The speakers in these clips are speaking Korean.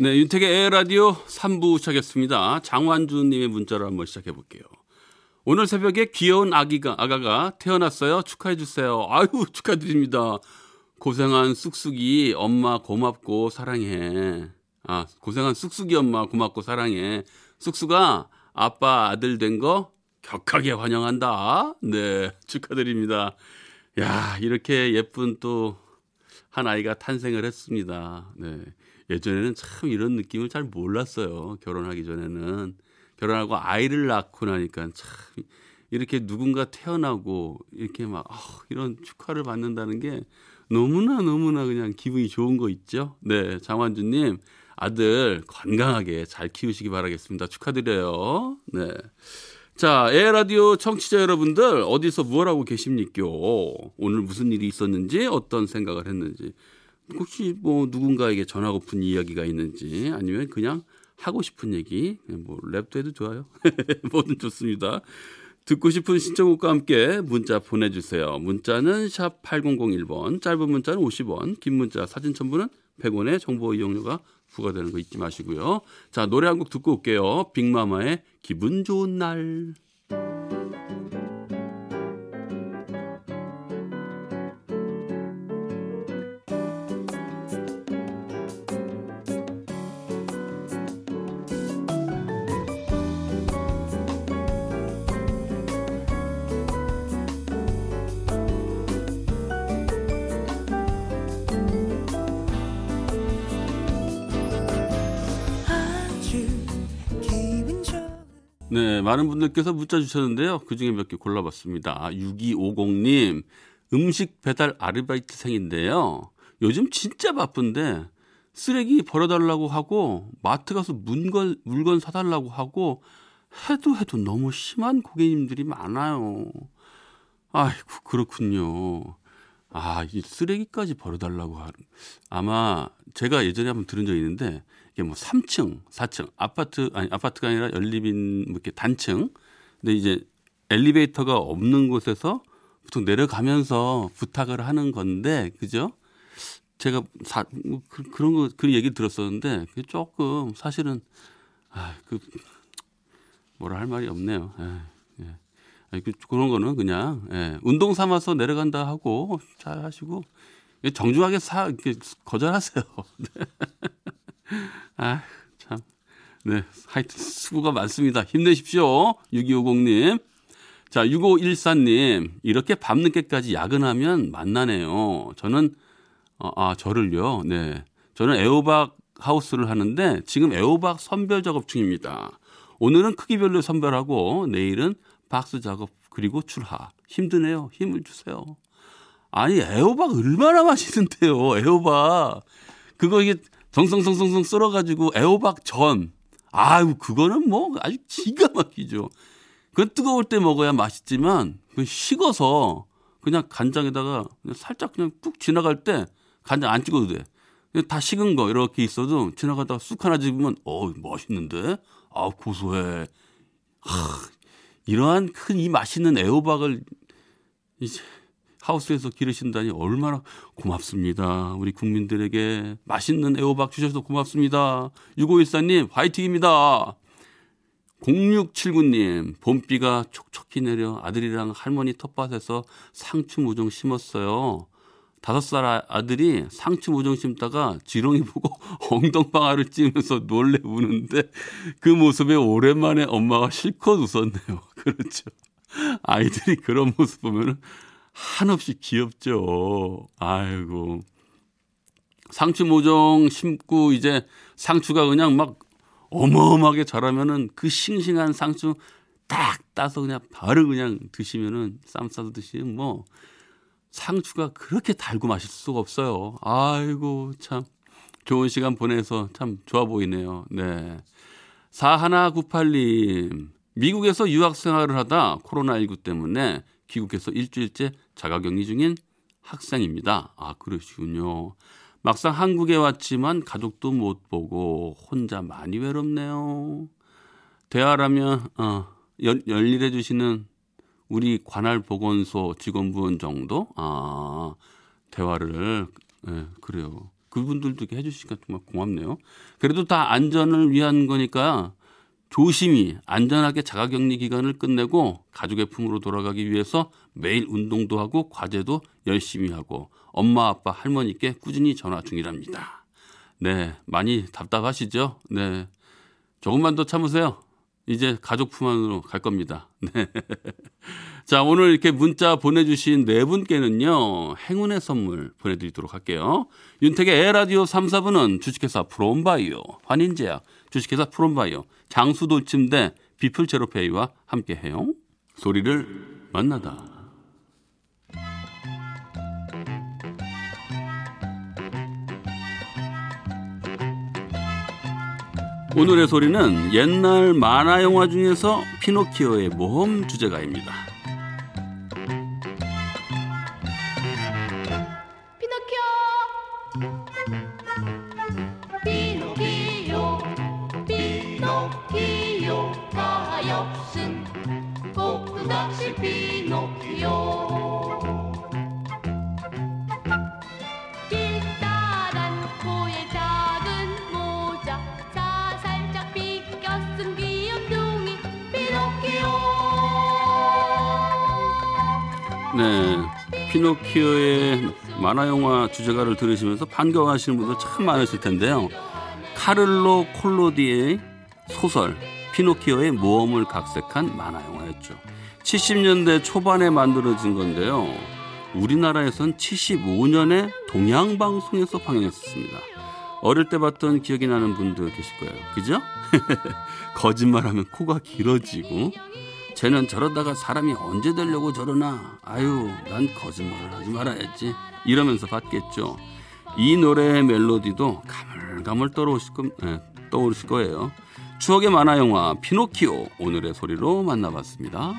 네, 윤택의 에라디오 3부 시작했습니다. 장완주님의 문자로 한번 시작해 볼게요. 오늘 새벽에 귀여운 아기가, 아가가 태어났어요. 축하해 주세요. 아유, 축하드립니다. 고생한 쑥쑥이 엄마 고맙고 사랑해. 아, 고생한 쑥쑥이 엄마 고맙고 사랑해. 쑥쑥아, 아빠 아들 된 거 격하게 환영한다. 네, 축하드립니다. 야, 이렇게 예쁜 또 한 아이가 탄생을 했습니다. 네. 예전에는 참 이런 느낌을 잘 몰랐어요. 결혼하기 전에는. 결혼하고 아이를 낳고 나니까 참 이렇게 누군가 태어나고 이렇게 막 어, 이런 축하를 받는다는 게 너무나 너무나 그냥 기분이 좋은 거 있죠. 네, 장완주님 아들 건강하게 잘 키우시기 바라겠습니다. 축하드려요. 네. 자, 에라디오 청취자 여러분들 어디서 무엇 하고 계십니까? 오늘 무슨 일이 있었는지 어떤 생각을 했는지 혹시 뭐 누군가에게 전하고픈 이야기가 있는지 아니면 그냥 하고 싶은 얘기 뭐 랩도 해도 좋아요. 뭐든 좋습니다. 듣고 싶은 신청곡과 함께 문자 보내주세요. 문자는 샵 8001번, 짧은 문자는 50원, 긴 문자 사진 첨부는 100원의 정보 이용료가 부과되는 거 잊지 마시고요. 자, 노래 한 곡 듣고 올게요. 빅마마의 기분 좋은 날. 네, 많은 분들께서 문자 주셨는데요. 그 중에 몇 개 골라봤습니다. 6250님, 음식 배달 아르바이트생인데요. 요즘 진짜 바쁜데 쓰레기 버려달라고 하고 마트 가서 물건, 물건 사달라고 하고 해도 해도 너무 심한 고객님들이 많아요. 아이고, 그렇군요. 아, 이 쓰레기까지 버려달라고 하는. 아마 제가 예전에 한번 들은 적이 있는데 이게 뭐 3층, 4층, 아파트, 아니, 아파트가 아니라 연립인 뭐 이렇게 단층. 근데 이제 엘리베이터가 없는 곳에서 보통 내려가면서 부탁을 하는 건데, 그죠? 제가 사, 뭐 그, 그런 거, 그런 얘기 들었었는데, 그게 조금 사실은, 아, 그, 뭐라 할 말이 없네요. 예, 예. 그, 그런 거는 그냥, 예, 운동 삼아서 내려간다 하고 잘 하시고, 예, 정중하게 사, 이렇게 거절하세요. 네. 아, 참. 네. 하여튼 수고가 많습니다. 힘내십시오. 6250님. 자, 6514님. 이렇게 밤늦게까지 야근하면 만나네요. 저는, 어, 아, 저를요. 네. 저는 애호박 하우스를 하는데 지금 애호박 선별 작업 중입니다. 오늘은 크기별로 선별하고 내일은 박스 작업 그리고 출하. 힘드네요. 힘을 주세요. 아니, 애호박 얼마나 맛있는데요. 애호박. 그거 이게 정성성성성 썰어가지고 애호박 전. 아유, 그거는 뭐 아주 기가 막히죠. 그 뜨거울 때 먹어야 맛있지만 그 식어서 그냥 간장에다가 그냥 살짝 그냥 푹 지나갈 때 간장 안 찍어도 돼. 다 식은 거 이렇게 있어도 지나가다가 쑥 하나 집으면 어 멋있는데 아 고소해. 하, 이러한 큰 이 맛있는 애호박을 이제 하우스에서 기르신다니 얼마나 고맙습니다. 우리 국민들에게 맛있는 애호박 주셔서 고맙습니다. 6514님, 화이팅입니다. 0679님, 봄비가 촉촉히 내려 아들이랑 할머니 텃밭에서 상추 모종 심었어요. 다섯 살 아- 아들이 상추 모종 심다가 지렁이 보고 엉덩방아를 찌면서 놀래 우는데 그 모습에 오랜만에 엄마가 실컷 웃었네요. 그렇죠. 아이들이 그런 모습 보면은 한없이 귀엽죠. 아이고. 상추 모종 심고 이제 상추가 그냥 막 어마어마하게 자라면은 그 싱싱한 상추 딱 따서 그냥 바로 그냥 드시면은 쌈 싸서 드시면 뭐 상추가 그렇게 달고 맛있을 수가 없어요. 아이고 참 좋은 시간 보내서 참 좋아 보이네요. 네. 4198님 미국에서 유학 생활을 하다 코로나19 때문에 귀국해서 일주일째 자가격리 중인 학생입니다. 아, 그러시군요. 막상 한국에 왔지만 가족도 못 보고 혼자 많이 외롭네요. 대화라면 어, 열, 열일해 주시는 우리 관할 보건소 직원분 정도 아 대화를 예, 그래요. 그분들도 이렇게 해주시니까 정말 고맙네요. 그래도 다 안전을 위한 거니까 조심히 안전하게 자가격리 기간을 끝내고 가족의 품으로 돌아가기 위해서 매일 운동도 하고 과제도 열심히 하고 엄마 아빠 할머니께 꾸준히 전화 중이랍니다. 네, 많이 답답하시죠? 네. 조금만 더 참으세요. 이제 가족 품 안으로 갈 겁니다. 네. 자, 오늘 이렇게 문자 보내주신 네 분께는요, 행운의 선물 보내드리도록 할게요. 윤택의 에라디오 3, 4부는 주식회사 프롬바이오, 환인제약, 주식회사 프롬바이오, 장수돌침대, 비플제로페이와 함께해요. 소리를 만나다. 오늘의 소리는 옛날 만화 영화 중에서 피노키오의 모험 주제가입니다. 피노키오의 만화 영화 주제가를 들으시면서 반가워하시는 분들 참 많으실 텐데요. 카를로 콜로디의 소설 피노키오의 모험을 각색한 만화 영화였죠. 70년대 초반에 만들어진 건데요. 우리나라에선 75년에 동양방송에서 방영했습니다. 어릴 때 봤던 기억이 나는 분들 계실 거예요. 그죠? 거짓말하면 코가 길어지고 쟤는 저러다가 사람이 언제 되려고 저러나? 아유 난 거짓말을 하지 말아야지. 이러면서 봤겠죠. 이 노래의 멜로디도 가물가물 떠오르실, 거, 예, 떠오르실 거예요. 추억의 만화 영화 피노키오 오늘의 소리로 만나봤습니다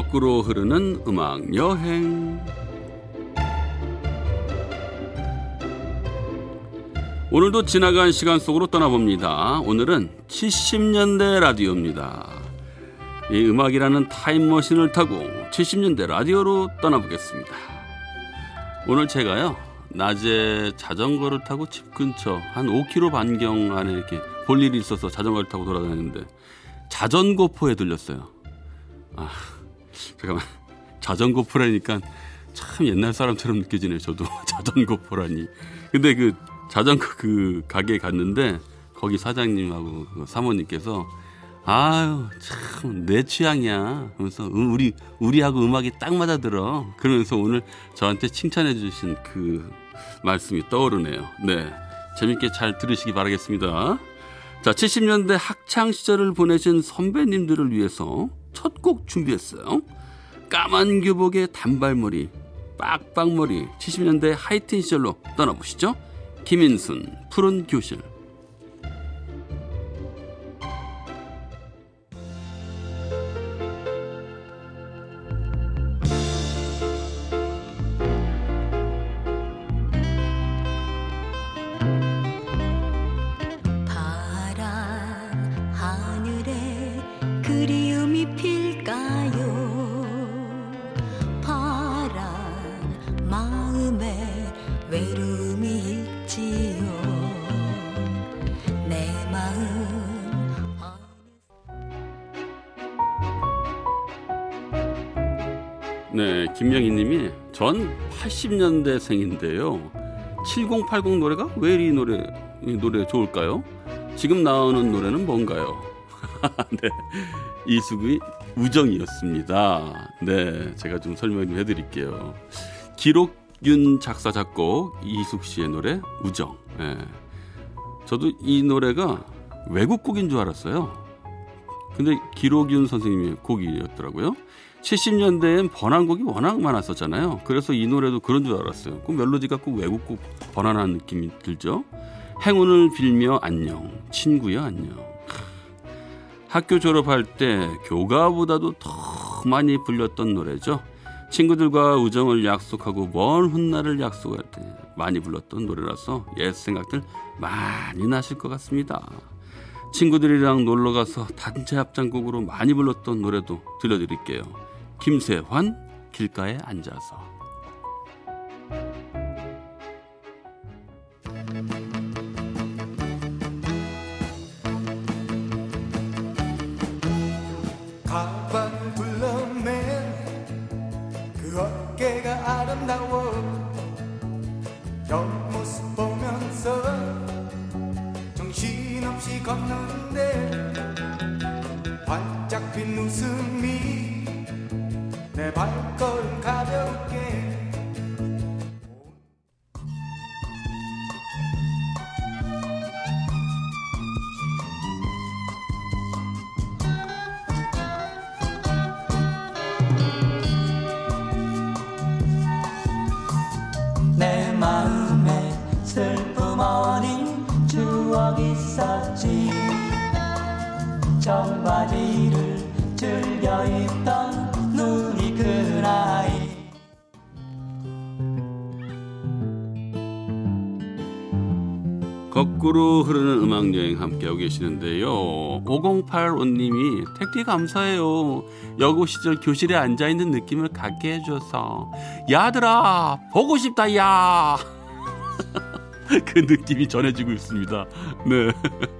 거꾸로 흐르는 음악 여행 오늘도 지나간 시간 속으로 떠나봅니다. 오늘은 70년대 라디오입니다. 이 음악이라는 타임머신을 타고 70년대 라디오로 떠나보겠습니다. 오늘 제가요, 낮에 자전거를 타고 집 근처 한 5km 반경 안에 이렇게 볼 일이 있어서 자전거를 타고 돌아다녔는데 자전거포에 들렸어요. 아, 잠깐만. 자전거 포라니까 참 옛날 사람처럼 느껴지네요. 저도 자전거 포라니. 근데 그 자전거 그 가게에 갔는데 거기 사장님하고 그 사모님께서 아유 참 내 취향이야. 그러면서 음, 우리 우리하고 음악이 딱 맞아 들어. 그러면서 오늘 저한테 칭찬해 주신 그 말씀이 떠오르네요. 네. 재밌게 잘 들으시기 바라겠습니다. 자, 70년대 학창 시절을 보내신 선배님들을 위해서 첫 곡 준비했어요. 까만 교복의 단발머리, 빡빡머리, 70년대 하이틴 시절로 떠나보시죠. 김인순, 푸른 교실. 네, 김명희 님이 전 80년대 생인데요. 7080 노래가 왜 이 노래 이 노래 좋을까요? 지금 나오는 노래는 뭔가요? 네. 이수구의 우정이었습니다. 네, 제가 좀 설명 좀 해드릴게요. 기록윤 작사 작곡 이숙 씨의 노래 우정. 네. 저도 이 노래가 외국 곡인 줄 알았어요. 근데 기록윤 선생님의 곡이었더라고요. 70년대엔 번안곡이 워낙 많았었잖아요. 그래서 이 노래도 그런 줄 알았어요. 그 멜로디가 꼭 외국곡 번안한 느낌이 들죠. 행운을 빌며 안녕, 친구야 안녕. 학교 졸업할 때 교가보다도 더 많이 불렸던 노래죠. 친구들과 우정을 약속하고 먼 훗날을 약속할 때 많이 불렀던 노래라서 옛 생각들 많이 나실 것 같습니다. 친구들이랑 놀러 가서 단체 합창곡으로 많이 불렀던 노래도 들려드릴게요. 김세환 길가에 앉아서. 가방 어린 추억 있었지 청바지를 즐겨 입던 눈이 그 나이 거꾸로 흐르는 음악 여행 함께하고 계시는데요. 5085님이 택디 감사해요. 여고 시절 교실에 앉아 있는 느낌을 갖게 해줘서 야들아 보고 싶다 야. 그 느낌이 전해지고 있습니다. 네.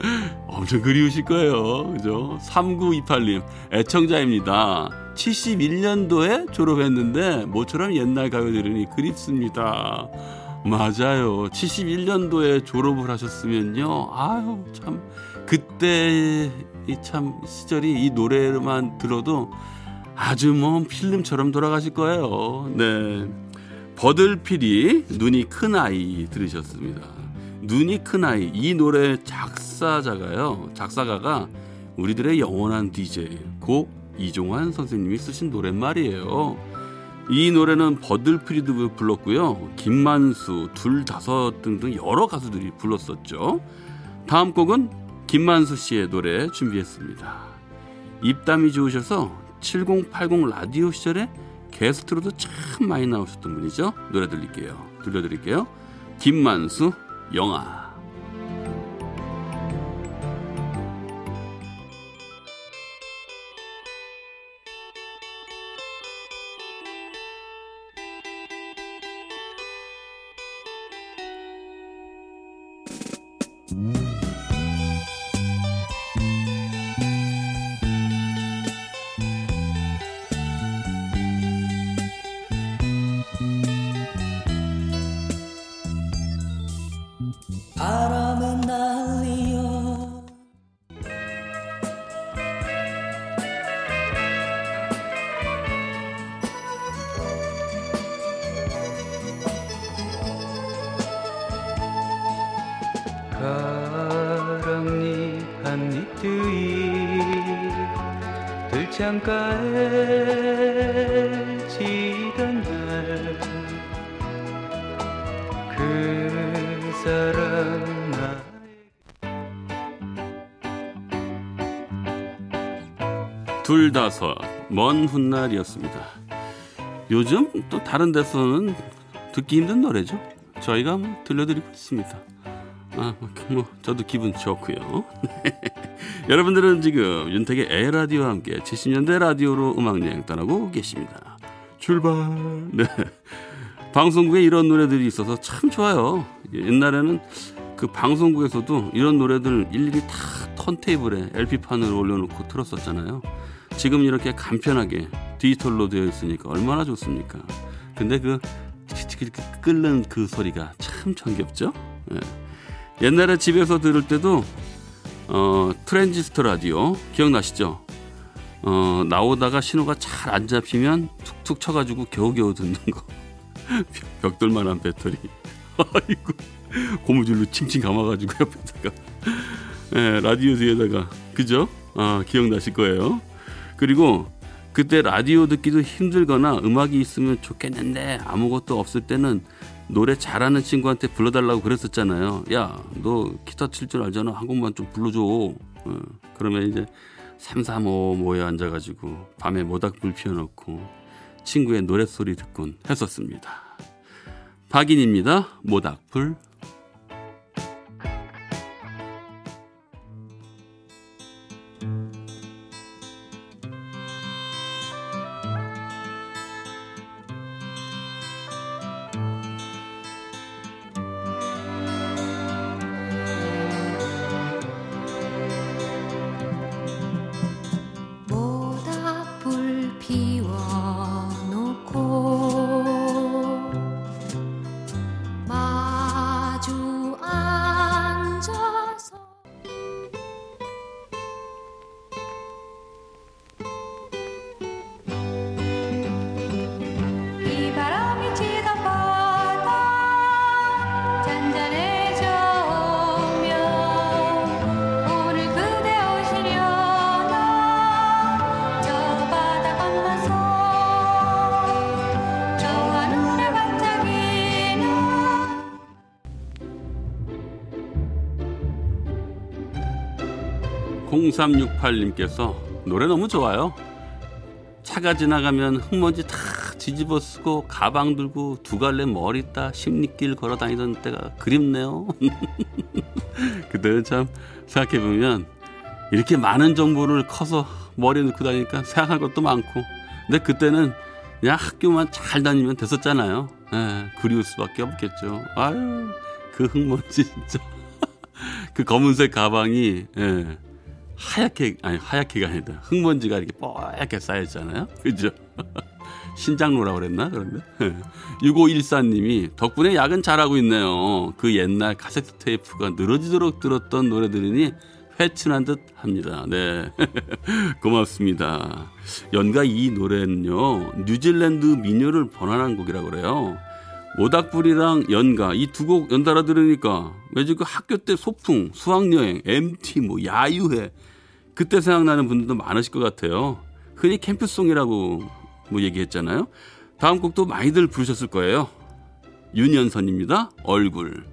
엄청 그리우실 거예요. 그죠? 3928님, 애청자입니다. 71년도에 졸업했는데, 모처럼 옛날 가요 들으니 그립습니다. 맞아요. 71년도에 졸업을 하셨으면요. 아유, 참. 그때 이참 시절이 이 노래만 들어도 아주 뭐 필름처럼 돌아가실 거예요. 네. 버들피리 눈이 큰 아이 들으셨습니다. 눈이 큰 아이 이 노래 작사자가요. 작사가가 우리들의 영원한 DJ 고 이종환 선생님이 쓰신 노랫말이에요. 이 노래는 버들피리도 불렀고요. 김만수, 둘다섯 등등 여러 가수들이 불렀었죠. 다음 곡은 김만수 씨의 노래 준비했습니다. 입담이 좋으셔서 7080 라디오 시절에 게스트로도 참 많이 나오셨던 분이죠. 노래 들릴게요. 들려드릴게요. 김만수, 영아. 둘다섯 먼 훗날이었습니다. 요즘 또 다른 데서는 듣기 힘든 노래죠. 저희가 들려드리고 있습니다. 아, 뭐 저도 기분 좋고요. 여러분들은 지금 윤택의 에 라디오와 함께 70년대 라디오로 음악 여행 떠나고 계십니다. 출발. 네. 방송국에 이런 노래들이 있어서 참 좋아요. 옛날에는 그 방송국에서도 이런 노래들 일일이 다 턴테이블에 LP판을 올려놓고 틀었었잖아요. 지금 이렇게 간편하게 디지털로 되어 있으니까 얼마나 좋습니까? 근데 그 끓는 그 소리가 참 정겹죠? 예. 옛날에 집에서 들을 때도 어, 트랜지스터 라디오 기억나시죠? 어, 나오다가 신호가 잘 안 잡히면 툭툭 쳐가지고 겨우겨우 듣는 거. 벽돌만한 배터리. 아이고 고무줄로 칭칭 감아가지고 옆에다가 예, 라디오 뒤에다가 그죠? 아 기억나실 거예요. 그리고 그때 라디오 듣기도 힘들거나 음악이 있으면 좋겠는데 아무것도 없을 때는 노래 잘하는 친구한테 불러달라고 그랬었잖아요. 야, 너 기타 칠 줄 알잖아. 한 곡만 좀 불러줘. 어, 그러면 이제 335 모여 앉아가지고 밤에 모닥불 피워놓고 친구의 노랫소리 듣곤 했었습니다. 박인입니다. 모닥불 0368님께서 노래 너무 좋아요. 차가 지나가면 흙먼지 다 뒤집어 쓰고 가방 들고 두 갈래 머리 따 십리길 걸어 다니던 때가 그립네요. 그때는 참 생각해 보면 이렇게 많은 정보를 커서 머리에 넣고 다니니까 생각할 것도 많고 근데 그때는 그냥 학교만 잘 다니면 됐었잖아요. 예, 그리울 수밖에 없겠죠. 아유 그 흙먼지 진짜 그 검은색 가방이 예, 하얗게 아니 하얗게가 아니다. 흙먼지가 이렇게 뽀얗게 쌓였잖아요. 그죠? 신장로라고 그랬나? 그런데? 6514님이 덕분에 야근 잘하고 있네요. 그 옛날 카세트 테이프가 늘어지도록 들었던 노래 들으니 회춘한 듯 합니다. 네. 고맙습니다. 연가 이 노래는요 뉴질랜드 민요를 번안한 곡이라고 그래요 모닥불이랑 연가 이 두 곡 연달아 들으니까 왠지 그 학교 때 소풍, 수학여행, MT, 뭐 야유회 그때 생각나는 분들도 많으실 것 같아요. 흔히 캠프송이라고 뭐 얘기했잖아요. 다음 곡도 많이들 부르셨을 거예요. 윤연선입니다. 얼굴.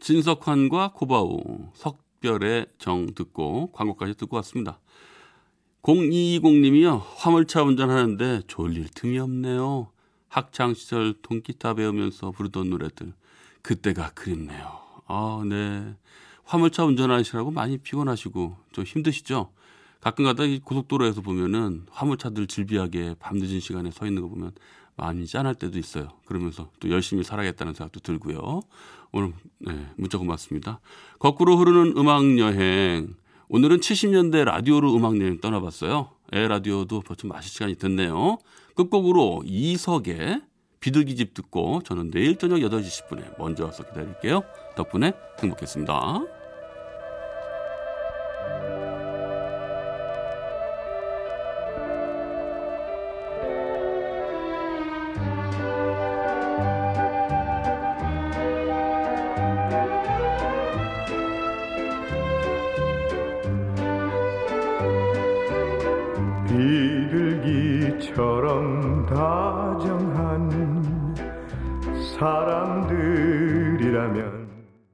진석환과 고바우, 석별의 정 듣고 광고까지 듣고 왔습니다. 0220님이요. 화물차 운전하는데 졸릴 틈이 없네요. 학창 시절 통기타 배우면서 부르던 노래들 그때가 그립네요. 아, 네. 화물차 운전하시라고 많이 피곤하시고 좀 힘드시죠? 가끔 가다 이 고속도로에서 보면은 화물차들 질비하게 밤늦은 시간에 서 있는 거 보면 마음이 짠할 때도 있어요. 그러면서 또 열심히 살아야겠다는 생각도 들고요. 오늘 네, 문자 고맙습니다. 거꾸로 흐르는 음악 여행. 오늘은 70년대 라디오로 음악 여행 떠나봤어요. 에 라디오도 벌써 마실 시간이 됐네요. 끝곡으로 이석의 비둘기집 듣고 저는 내일 저녁 8시 10분에 먼저 와서 기다릴게요. 덕분에 행복했습니다.